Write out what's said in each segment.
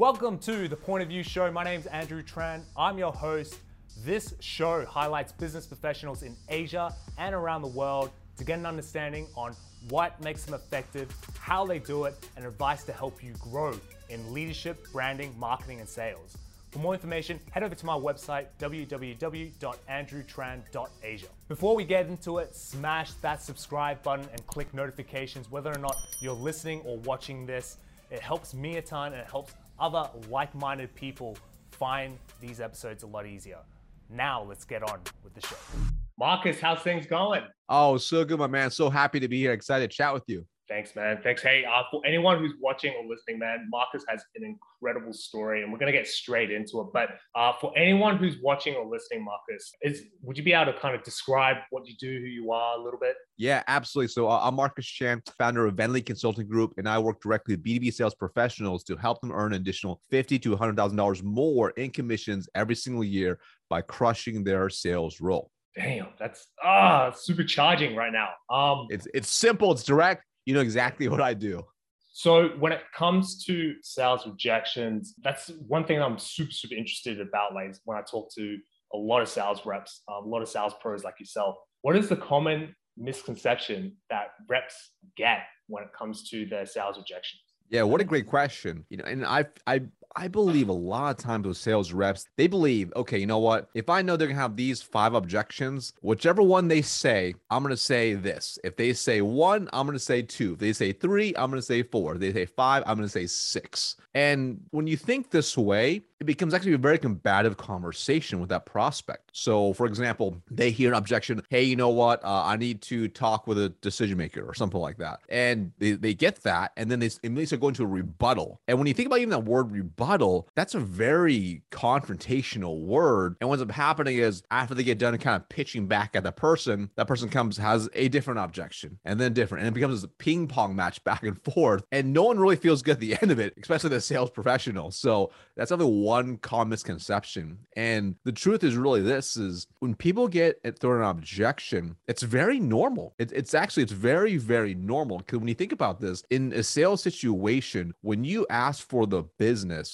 Welcome to the Point of View Show. My name's Andrew Tran. I'm your host. This show highlights business professionals in Asia and around the world to get an understanding on what makes them effective, how they do it, and advice to help you grow in leadership, branding, marketing, and sales. For more information, head over to my website, www.andrewtran.asia. Before we get into it, smash that subscribe button and click notifications whether or not you're listening or watching this. It helps me a ton and it helps other like minded people find these episodes a lot easier. Now, let's get on with the show. Marcus, how's things going? Oh, so good, my man. So happy to be here. Excited to chat with you. Thanks, man. Thanks. Hey, uh, for anyone who's watching or listening, man, Marcus has an incredible story, and we're gonna get straight into it. But uh, for anyone who's watching or listening, Marcus, is would you be able to kind of describe what you do, who you are, a little bit? Yeah, absolutely. So uh, I'm Marcus Chan, founder of Venli Consulting Group, and I work directly with B2B sales professionals to help them earn an additional fifty to hundred thousand dollars more in commissions every single year by crushing their sales role. Damn, that's ah super charging right now. Um, it's it's simple, it's direct you know exactly what I do. So when it comes to sales rejections, that's one thing I'm super, super interested about. Like when I talk to a lot of sales reps, um, a lot of sales pros like yourself, what is the common misconception that reps get when it comes to their sales rejections? Yeah, what a great question. You know, and I I I believe a lot of times with sales reps, they believe, okay, you know what? If I know they're gonna have these five objections, whichever one they say, I'm gonna say this. If they say one, I'm gonna say two. If they say three, I'm gonna say four. If they say five, I'm gonna say six. And when you think this way, it becomes actually a very combative conversation with that prospect. So, for example, they hear an objection, hey, you know what? Uh, I need to talk with a decision maker or something like that. And they, they get that. And then they immediately start going to a rebuttal. And when you think about even that word rebuttal, that's a very confrontational word. And what ends up happening is after they get done kind of pitching back at the person, that person comes, has a different objection and then different. And it becomes a ping pong match back and forth. And no one really feels good at the end of it, especially the sales professional. So that's something one common misconception. And the truth is really this is when people get thrown an objection, it's very normal. It, it's actually, it's very, very normal. Because when you think about this, in a sales situation, when you ask for the business,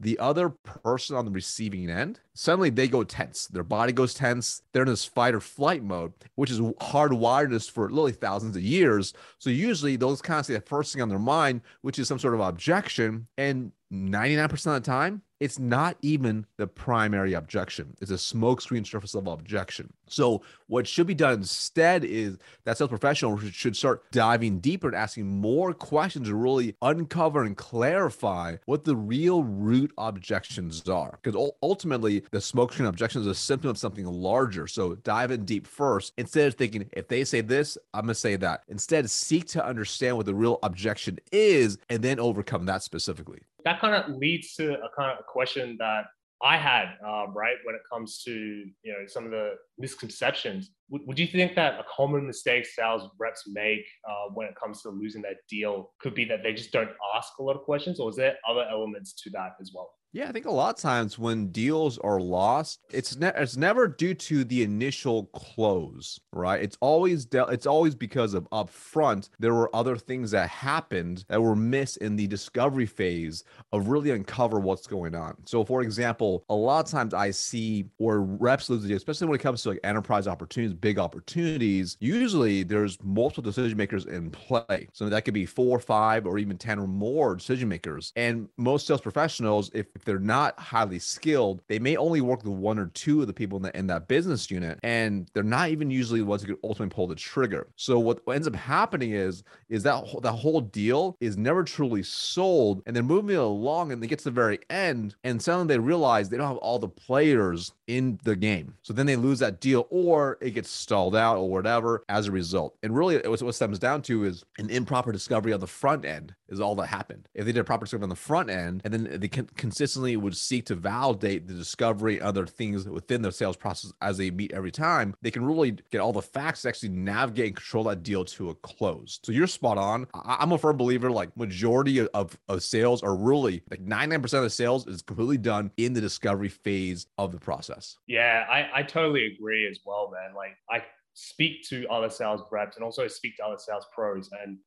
the other person on the receiving end, suddenly they go tense. Their body goes tense. They're in this fight or flight mode, which is hardwired for literally thousands of years. So usually those kind of say the first thing on their mind, which is some sort of objection. And 99% of the time, it's not even the primary objection. It's a smokescreen surface level objection. So what should be done instead is that sales professional should start diving deeper and asking more questions to really uncover and clarify what the real root objections are. Because ultimately, the smokescreen objection is a symptom of something larger. So dive in deep first instead of thinking, if they say this, I'm going to say that. Instead, seek to understand what the real objection is and then overcome that specifically that kind of leads to a kind of a question that I had, um, right, when it comes to you know some of the misconceptions. W- would you think that a common mistake sales reps make uh, when it comes to losing that deal could be that they just don't ask a lot of questions, or is there other elements to that as well? Yeah, I think a lot of times when deals are lost, it's ne- it's never due to the initial close, right? It's always de- it's always because of upfront there were other things that happened that were missed in the discovery phase of really uncover what's going on. So, for example, a lot of times I see where reps lose the deal, especially when it comes to like enterprise opportunities, big opportunities. Usually, there's multiple decision makers in play, so that could be four, five, or even ten or more decision makers. And most sales professionals, if if they're not highly skilled, they may only work with one or two of the people in, the, in that business unit, and they're not even usually the ones who can ultimately pull the trigger. So what, ends up happening is is that the whole deal is never truly sold, and they're moving along, and they get to the very end, and suddenly they realize they don't have all the players in the game. So then they lose that deal, or it gets stalled out, or whatever as a result. And really, it was, what stems down to is an improper discovery on the front end is all that happened. If they did a proper discovery on the front end, and then they can consist consistently would seek to validate the discovery other things within the sales process as they meet every time, they can really get all the facts to actually navigate and control that deal to a close. So you're spot on. I- am a firm believer like majority of, of sales are really like 99% of the sales is completely done in the discovery phase of the process. Yeah, I, I totally agree as well, man. Like I speak to other sales reps and also speak to other sales pros. And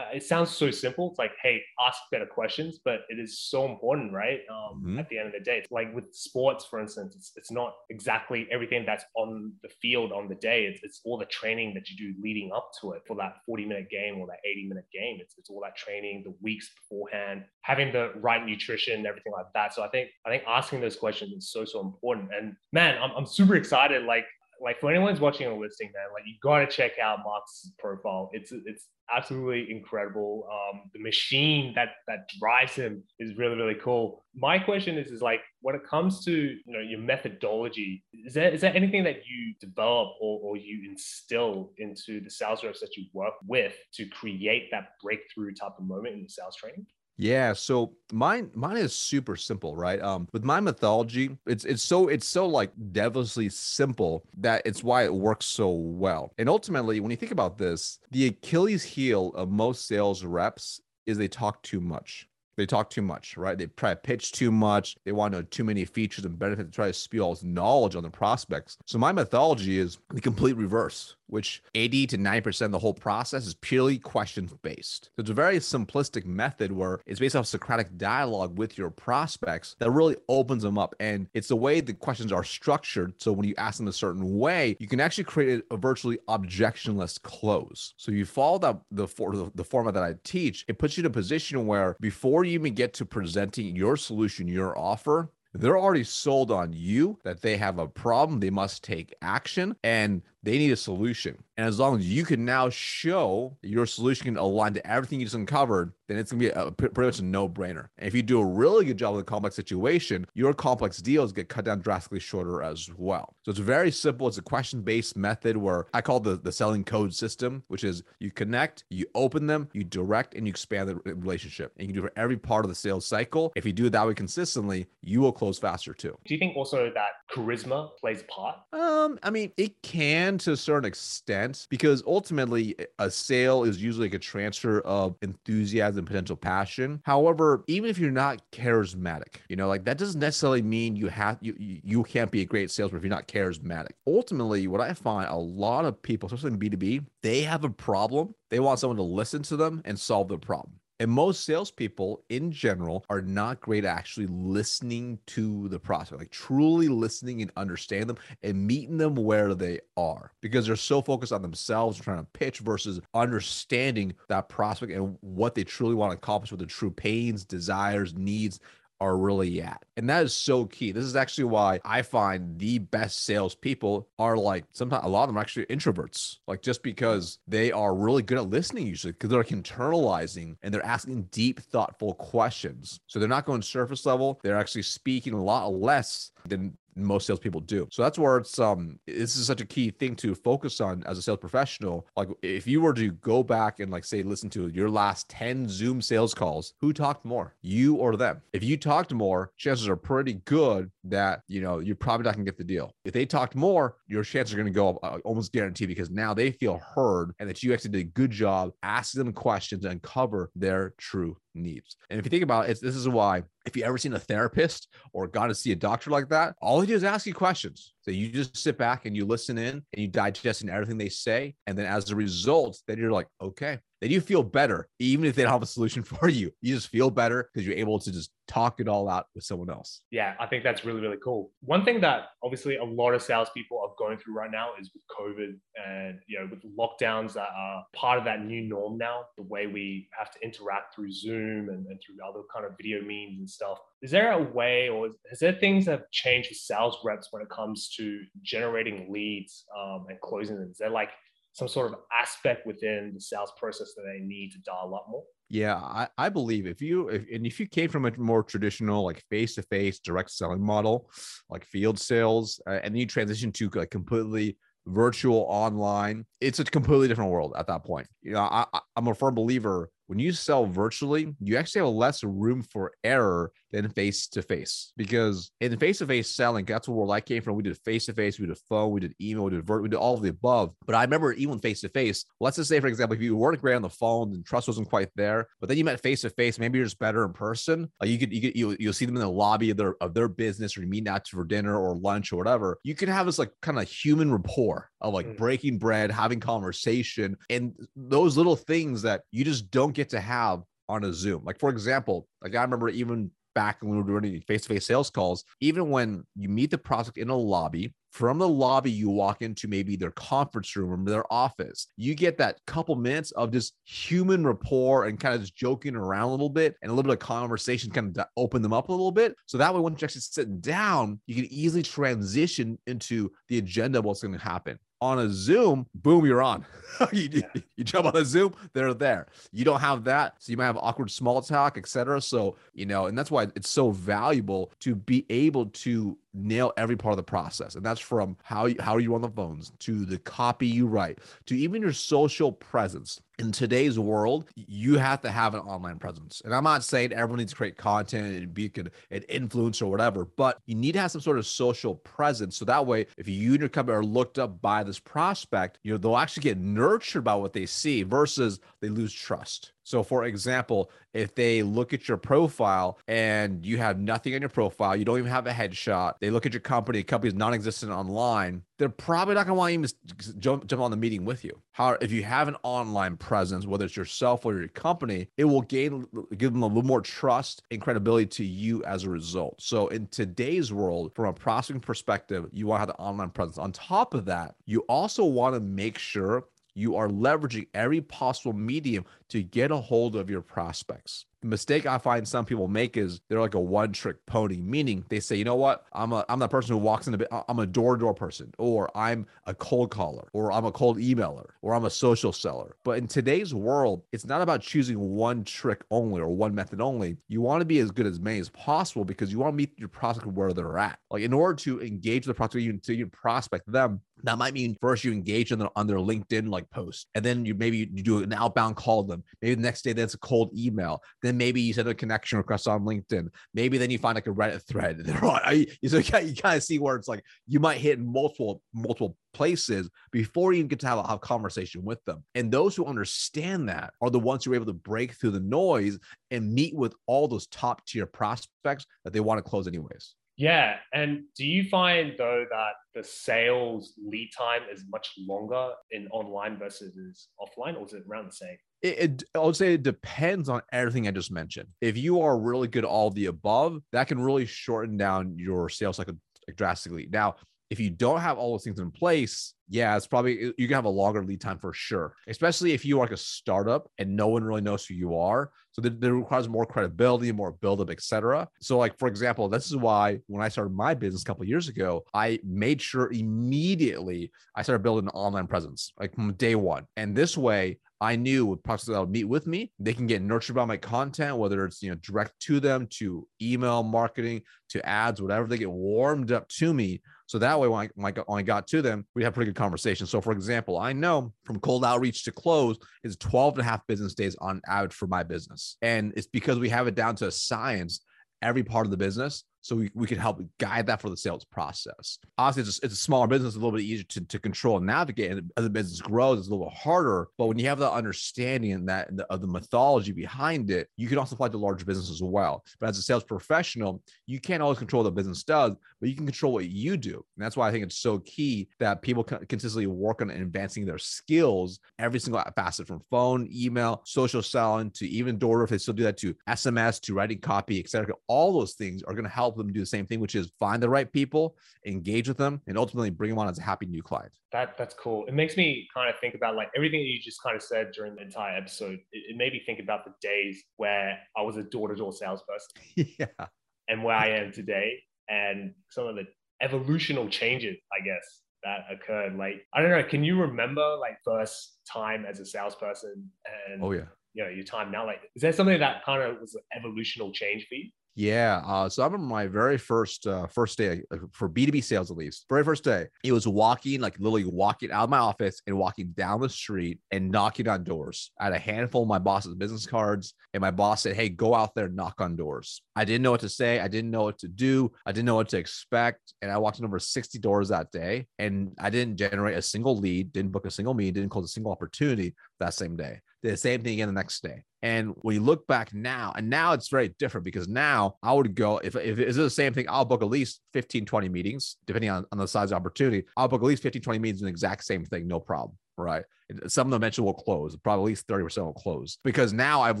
it, sounds so simple. It's like, hey, ask better questions, but it is so important, right? Um, mm-hmm. At the end of the day, it's like with sports, for instance, it's, it's not exactly everything that's on the field on the day. It's, it's all the training that you do leading up to it for that 40 minute game or that 80 minute game. It's, it's all that training, the weeks beforehand, having the right nutrition, everything like that. So I think I think asking those questions is so so important. And man, I'm, I'm super excited. Like like for anyone's watching or listing, man, like you got to check out Mark's profile. It's it's absolutely incredible. Um, the machine that that drives him is really really cool. My question is is like when it comes to you know your methodology, is there is there anything that you develop or, or you instill into the sales reps that you work with to create that breakthrough type of moment in the sales training? Yeah, so mine mine is super simple, right? Um with my mythology, it's it's so it's so like devilishly simple that it's why it works so well. And ultimately, when you think about this, the Achilles heel of most sales reps is they talk too much. They talk too much, right? They try to pitch too much. They want to know too many features and benefits to try to spew all this knowledge on the prospects. So my methodology is the complete reverse which 80 to 90% of the whole process is purely questions based. So it's a very simplistic method where it's based off Socratic dialogue with your prospects that really opens them up. And it's the way the questions are structured. So when you ask them a certain way, you can actually create a virtually objectionless close. So you follow that the, for, the format that I teach, it puts you in a position where before you even get to presenting your solution, your offer, they're already sold on you that they have a problem, they must take action, and they need a solution. And as long as you can now show your solution can align to everything you just uncovered, then it's gonna be a, pretty much a no-brainer. And if you do a really good job with a complex situation, your complex deals get cut down drastically shorter as well. So it's very simple. It's a question-based method where I call the the selling code system, which is you connect, you open them, you direct, and you expand the relationship. And you can do it for every part of the sales cycle. If you do it that way consistently, you will close faster too. Do you think also that charisma plays a part? Um, I mean, it can to a certain extent because ultimately a sale is usually like a transfer of enthusiasm, potential passion. However, even if you're not charismatic, you know, like that doesn't necessarily mean you have you you can't be a great salesman if you're not charismatic. Ultimately, what I find a lot of people, especially in B2B, they have a problem. They want someone to listen to them and solve the problem. And most salespeople in general are not great at actually listening to the prospect, like truly listening and understanding them and meeting them where they are because they're so focused on themselves trying to pitch versus understanding that prospect and what they truly want to accomplish with the true pains, desires, needs, are really at. And that is so key. This is actually why I find the best salespeople are like sometimes a lot of them are actually introverts, like just because they are really good at listening usually because they're like internalizing and they're asking deep, thoughtful questions. So they're not going surface level. They're actually speaking a lot less than most salespeople do. So that's where it's um this is such a key thing to focus on as a sales professional. Like if you were to go back and like say listen to your last 10 Zoom sales calls, who talked more? You or them? If you talked more, chances are pretty good that you know you're probably not gonna get the deal. If they talked more, your chances are gonna go up uh, almost guaranteed because now they feel heard and that you actually did a good job asking them questions and cover their true needs. And if you think about it, this is why if you ever seen a therapist or gone to see a doctor like that, all they do is ask you questions. So you just sit back and you listen in and you digest in everything they say. And then as a result, then you're like, okay, then you feel better, even if they don't have a solution for you. You just feel better because you're able to just talk it all out with someone else. Yeah, I think that's really, really cool. One thing that obviously a lot of salespeople are going through right now is with COVID and you know with lockdowns that are part of that new norm now, the way we have to interact through Zoom and, and through other kind of video means and stuff. Is there a way or is there things that have changed for sales reps when it comes to generating leads um, and closing them? Is there like some sort of aspect within the sales process that they need to dial up more? Yeah, I, I believe if you if, and if you came from a more traditional like face to face direct selling model, like field sales, uh, and then you transition to like completely virtual online, it's a completely different world at that point. You know, I, I'm a firm believer when you sell virtually, you actually have less room for error than face to face because in face to face selling, that's where I came from. We did face to face, we did phone, we did email, we did we did all of the above. But I remember even face to face. Let's just say, for example, if you weren't great on the phone and trust wasn't quite there, but then you met face to face, maybe you're just better in person. Like you could you could you, you'll see them in the lobby of their of their business or you meet out for dinner or lunch or whatever. You can have this like kind of human rapport of like mm. breaking bread, having conversation, and those little things that you just don't get to have on a Zoom. Like for example, like I remember even back when we were doing face-to-face sales calls, even when you meet the prospect in a lobby, from the lobby you walk into maybe their conference room or their office. You get that couple minutes of just human rapport and kind of just joking around a little bit and a little bit of conversation kind of open them up a little bit. So that way once you're actually sitting down you can easily transition into the agenda of what's going to happen on a Zoom, boom, you're on. you, yeah. you jump on a Zoom, they're there. You don't have that. So you might have awkward small talk, etc. So, you know, and that's why it's so valuable to be able to nail every part of the process. And that's from how you, how you on the phones to the copy you write to even your social presence. In today's world, you have to have an online presence. And I'm not saying everyone needs to create content and be an influencer or whatever, but you need to have some sort of social presence. So that way, if you and your company are looked up by this prospect, you know, they'll actually get nurtured by what they see versus they lose trust. So, for example, if they look at your profile and you have nothing on your profile, you don't even have a headshot, they look at your company, company is non existent online, they're probably not going to want to even jump, jump on the meeting with you. How if you have an online presence, whether it's yourself or your company, it will gain give them a little more trust and credibility to you as a result. So in today's world, from a prospecting perspective, you want to have the online presence. On top of that, you also want to make sure you are leveraging every possible medium to get a hold of your prospects. The mistake I find some people make is they're like a one trick pony, meaning they say, you know what, I'm a I'm that person who walks in a I'm a door to door person, or I'm a cold caller, or I'm a cold emailer, or I'm a social seller. But in today's world, it's not about choosing one trick only or one method only. You want to be as good as many as possible because you want to meet your prospect where they're at. Like in order to engage the prospect, you need to prospect them, that might mean first you engage on their, on their LinkedIn like post, and then you maybe you do an outbound call to them. Maybe the next day that's a cold email. Then maybe you send a connection request on LinkedIn. Maybe then you find like a Reddit thread. They're on. You, so you, you kind of see where it's like you might hit multiple multiple places before you even get to have a, have a conversation with them. And those who understand that are the ones who are able to break through the noise and meet with all those top tier prospects that they want to close anyways. Yeah. And do you find though that the sales lead time is much longer in online versus offline, or is it around the same? It, it, I would say it depends on everything I just mentioned. If you are really good all the above, that can really shorten down your sales cycle drastically. Now, if you don't have all those things in place, yeah, it's probably you can have a longer lead time for sure, especially if you are like a startup and no one really knows who you are. So that, that requires more credibility, more buildup, etc. So, like for example, this is why when I started my business a couple years ago, I made sure immediately I started building an online presence, like from day one. And this way, I knew with prospects that would meet with me, they can get nurtured by my content, whether it's you know direct to them, to email marketing, to ads, whatever. They get warmed up to me so that way, when I, when I, got, to them, we had pretty good conversation. So, for example, I know from cold outreach to close is 12 and a half business days on average for my business. And it's because we have it down to a science, every part of the business so we, we can help guide that for the sales process. Obviously, it's a, it's a smaller business, a little bit easier to, to control and navigate. And as the business grows, it's a little harder. But when you have the understanding and that of the mythology behind it, you can also apply to larger business as well. But as a sales professional, you can't always control what the business does, but you can control what you do. And that's why I think it's so key that people consistently work on advancing their skills every single facet from phone, email, social selling to even door if they still do that to SMS to writing copy, etc. All those things are going to help them do the same thing, which is find the right people, engage with them, and ultimately bring them on as a happy new client. That that's cool. It makes me kind of think about like everything that you just kind of said during the entire episode. It, it made me think about the days where I was a door-to-door salesperson. yeah. And where I am today, and some of the evolutional changes, I guess, that occurred. Like, I don't know, can you remember like first time as a salesperson and oh yeah, you know, your time now? Like, is there something that kind of was an evolutional change for you? Yeah. Uh, so I remember my very first uh, first day for B2B sales, at least, very first day, it was walking, like literally walking out of my office and walking down the street and knocking on doors. I had a handful of my boss's business cards, and my boss said, Hey, go out there and knock on doors. I didn't know what to say. I didn't know what to do. I didn't know what to expect. And I walked in over 60 doors that day, and I didn't generate a single lead, didn't book a single meeting, didn't close a single opportunity that same day. Did the same thing again the next day. And when you look back now, and now it's very different because now I would go, if, if it's the same thing, I'll book at least 15, 20 meetings, depending on, on the size of opportunity. I'll book at least 15, 20 meetings in the exact same thing, no problem. Right. Some of them eventually will close, probably at least 30% will close because now I've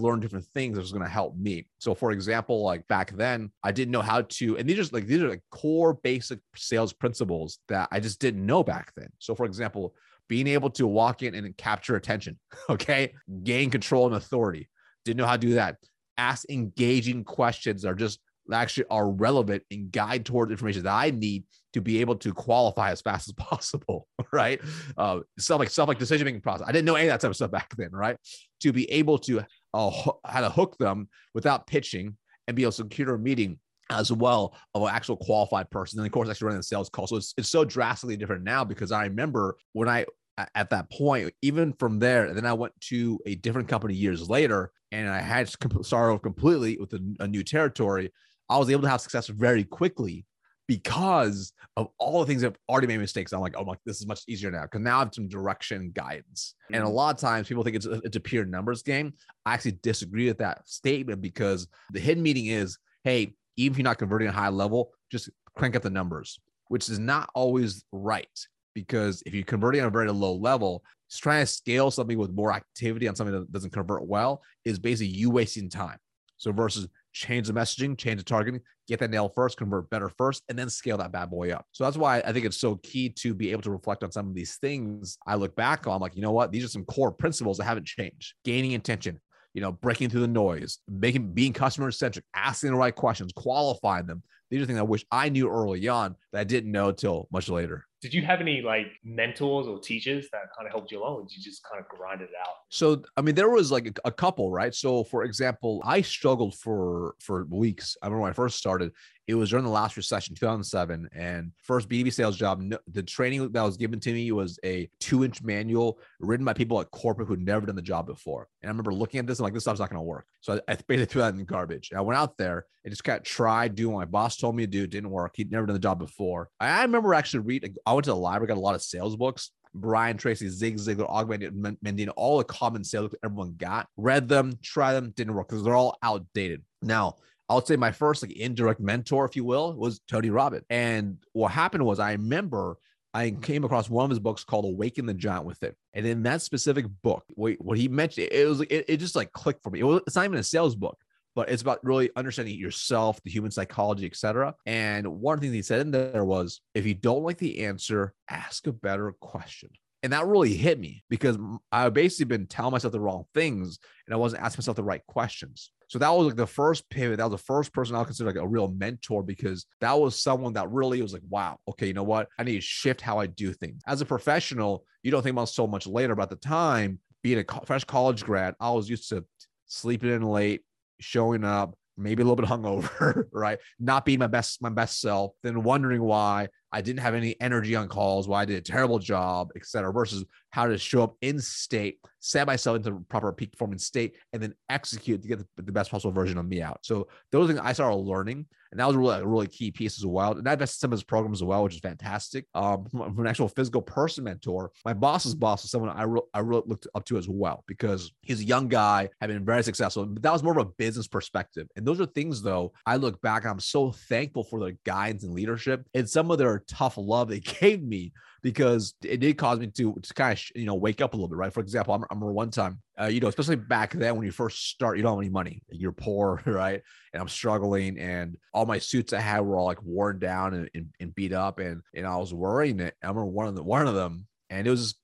learned different things that's going to help me. So, for example, like back then, I didn't know how to, and these are like, these are like core basic sales principles that I just didn't know back then. So, for example, being able to walk in and capture attention, okay, gain control and authority, didn't know how to do that. Ask engaging questions that are just actually are relevant and guide towards information that I need to be able to qualify as fast as possible, right? Uh, stuff like stuff like decision making process. I didn't know any of that type of stuff back then, right? To be able to uh, how to hook them without pitching and be able to secure a meeting as well of an actual qualified person. And of course, actually running the sales call. So it's, it's so drastically different now because I remember when I at that point, even from there, and then I went to a different company years later, and I had off completely with a, a, new territory. I was able to have success very quickly because of all the things that have already made mistakes. I'm like, oh my, this is much easier now because now I have some direction guidance. And a mm-hmm. lot of times people think it's a, it's a pure numbers game. I actually disagree with that statement because the hidden meaning is, hey, even if you're not converting at high level, just crank up the numbers, which is not always right because if you're converting on a very low level, trying to scale something with more activity on something that doesn't convert well is basically you wasting time. So versus change the messaging, change the targeting, get that nail first, convert better first, and then scale that bad boy up. So that's why I think it's so key to be able to reflect on some of these things. I look back on, like, you know what? These are some core principles that haven't changed. Gaining intention, you know, breaking through the noise, making being customer centric, asking the right questions, qualifying them. These are things I wish I knew early on that I didn't know till much later did you have any like mentors or teachers that kind of helped you along or did you just kind of grind it out? So i mean there was like a, a, couple right? So for example i struggled for for weeks. I remember when i first started it was during the last recession 2007 and first b2b sales job the training that was given to me was a two inch manual written by people at corporate who'd never done the job before. And i remember looking at this and like this stuff's not going to work. So I, I basically threw that in the garbage. And i went out there and just kind of tried doing what my boss told me to do. It didn't work. He'd never done the job before. I, I remember actually reading I went to the library, got a lot of sales books. Brian Tracy, Zig Ziglar, Og Mandino, all the common sales everyone got. Read them, tried them, didn't work because they're all outdated. Now, I would say my first like indirect mentor, if you will, was Tony Robbins. And what happened was I remember I came across one of his books called Awaken the Giant Within. And in that specific book, what he mentioned, it was it, it just like clicked for me. It was, it's not even a sales book but it's about really understanding yourself, the human psychology, etc. And one thing he said in there was, if you don't like the answer, ask a better question. And that really hit me because I've basically been telling myself the wrong things and I wasn't asking myself the right questions. So that was like the first pivot. That was the first person I would consider like a real mentor because that was someone that really was like, wow, okay, you know what? I need to shift how I do things. As a professional, you don't think about so much later, but at the time, being a fresh college grad, I was used to sleeping in late, showing up, maybe a little bit hungover, right? Not being my best my best self, then wondering why I didn't have any energy on calls, why I did a terrible job, etc. Versus how to show up in state, set myself into proper peak performance state, and then execute to get the, the best possible version of me out. So those things I started learning, and that was really a really key piece as well. And I invested some of his programs as well, which is fantastic. Um, from an actual physical person mentor, my boss's boss was someone I re- I really looked up to as well because he's a young guy, had been very successful. But that was more of a business perspective. And those are things though I look back, and I'm so thankful for their guidance and leadership and some of their tough love they gave me because it did cause me to, to kind of, you know, wake up a little bit, right? For example, I remember one time, uh, you know, especially back then when you first start, you don't have any money, you're poor, right? And I'm struggling, and all my suits I had were all like worn down and, and, and beat up, and and I was worrying it. I remember one of the one of them, and it was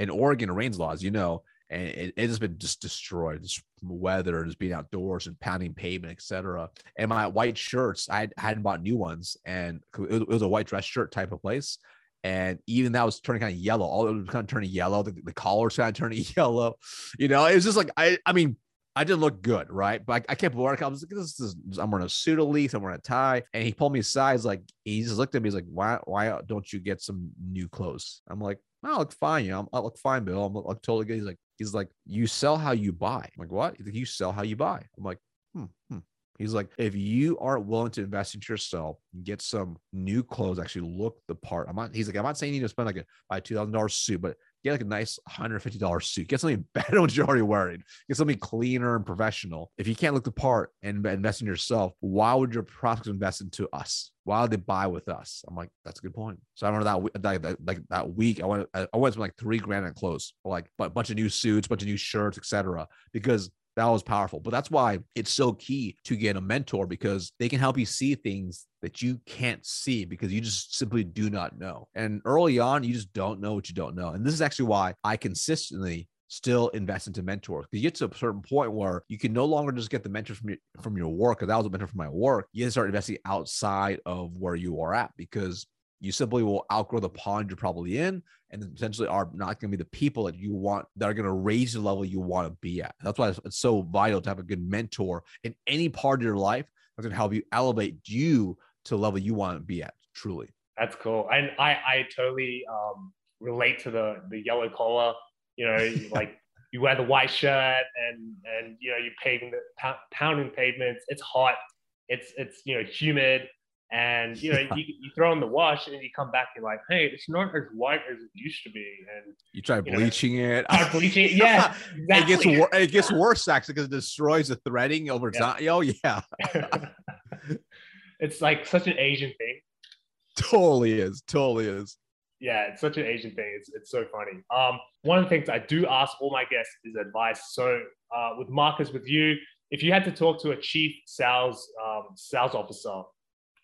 in Oregon rains laws, you know, and it, it has been just destroyed. Weather, just being outdoors and pounding pavement, etc. And my white shirts, I hadn't bought new ones, and it was a white dress shirt type of place and even that was turning kind of yellow. All it was kind of turning yellow. The, the collar was kind of turning yellow. You know, it was just like I. I mean, I didn't look good, right? But I, I kept working. I was like, this is, I'm wearing a suit at least, I'm wearing a tie. And he pulled me aside. He's like, he just looked at me. He's like, why, why don't you get some new clothes? I'm like, I look fine. You know, I look fine, Bill. I'm like totally good. He's like, he's like, you sell how you buy. I'm like, what? Like, you sell how you buy. I'm like, hmm, hmm. He's like, if you aren't willing to invest into yourself, get some new clothes, actually look the part. I'm not. He's like, I'm not saying you need to spend like a thousand dollars suit, but get like a nice $150 suit. Get something better than what you're already wearing. Get something cleaner and professional. If you can't look the part and invest in yourself, why would your prospects invest into us? Why would they buy with us? I'm like, that's a good point. So I remember that that, like that week, I went I went to like three grand in clothes, like a bunch of new suits, bunch of new shirts, etc. Because that was powerful. But that's why it's so key to get a mentor because they can help you see things that you can't see because you just simply do not know. And early on, you just don't know what you don't know. And this is actually why I consistently still invest into mentors because you get to a certain point where you can no longer just get the mentor from your from your work because that was a mentor from my work you have to start investing outside of where you are at because you simply will outgrow the pond you're probably in and potentially are not going to be the people that you want that are going to raise the level you want to be at. That's why it's so vital to have a good mentor in any part of your life that's going to help you elevate you to the level you want to be at truly. That's cool. And i i totally um, relate to the the yellow collar you know like you wear the white shirt and and you know you're paving the pounding pavements. It's hot. It's it's you know humid and you know, you, you throw in the wash and you come back and like, hey, it's not as white as it used to be. And you try you bleaching know, it. bleaching it. Yeah. Exactly. it gets wor- it gets worse actually because it destroys the threading over yeah. time. Oh yeah. it's like such an Asian thing. Totally is. Totally is. Yeah, it's such an Asian thing. It's, it's so funny. Um, one of the things I do ask all my guests is advice. So uh, with Marcus, with you, if you had to talk to a chief sales um, sales officer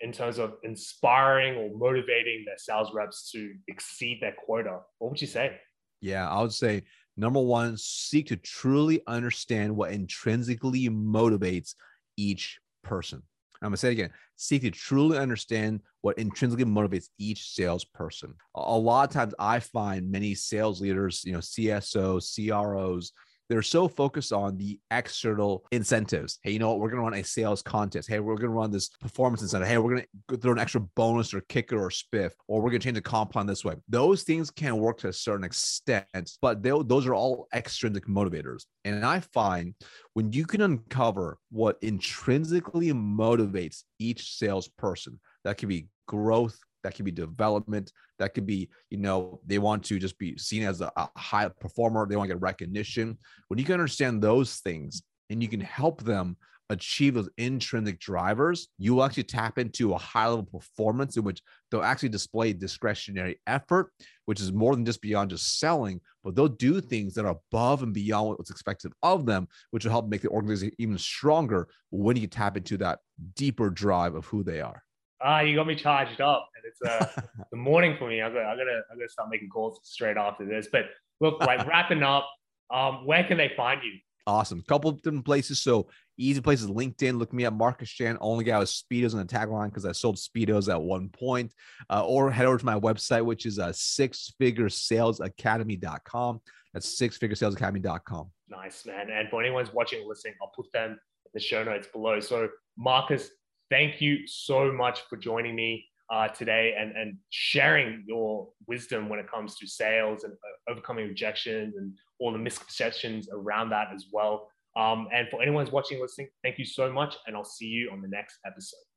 in terms of inspiring or motivating their sales reps to exceed their quota, what would you say? Yeah, I would say number one, seek to truly understand what intrinsically motivates each person. I'm gonna say it again. Seek to truly understand what intrinsically motivates each salesperson. A lot of times, I find many sales leaders, you know, CSOs, CROs, they're so focused on the external incentives. Hey, you know what? We're going to run a sales contest. Hey, we're going to run this performance incentive. Hey, we're going to throw an extra bonus or kicker or spiff, or we're going to change the comp plan this way. Those things can work to a certain extent, but those are all extrinsic motivators. And I find when you can uncover what intrinsically motivates each salesperson, that can be growth, that could be development that could be you know they want to just be seen as a, a high performer they want to get recognition. When you can understand those things and you can help them achieve those intrinsic drivers, you will actually tap into a high level performance in which they'll actually display discretionary effort, which is more than just beyond just selling, but they'll do things that are above and beyond what's expected of them, which will help make the organization even stronger when you tap into that deeper drive of who they are ah, you got me charged up, and it's uh, the morning for me. I got, I gotta, I gotta start making calls straight after this. But look, like wrapping up, um, where can they find you? Awesome. Couple of different places. So easy places, LinkedIn. Look me up, Marcus Chan. Only guy with Speedos in the tagline because I sold Speedos at one point. Uh, or head over to my website, which is uh, sixfiguresalesacademy.com. That's sixfiguresalesacademy.com. Nice, man. And for anyone's watching or listening, I'll put them in the show notes below. So Marcus, thank you so much for joining me uh, today and, and sharing your wisdom when it comes to sales and uh, overcoming objections and all the misconceptions around that as well. Um, and for anyone who's watching, listening, thank you so much. And I'll see you on the next episode.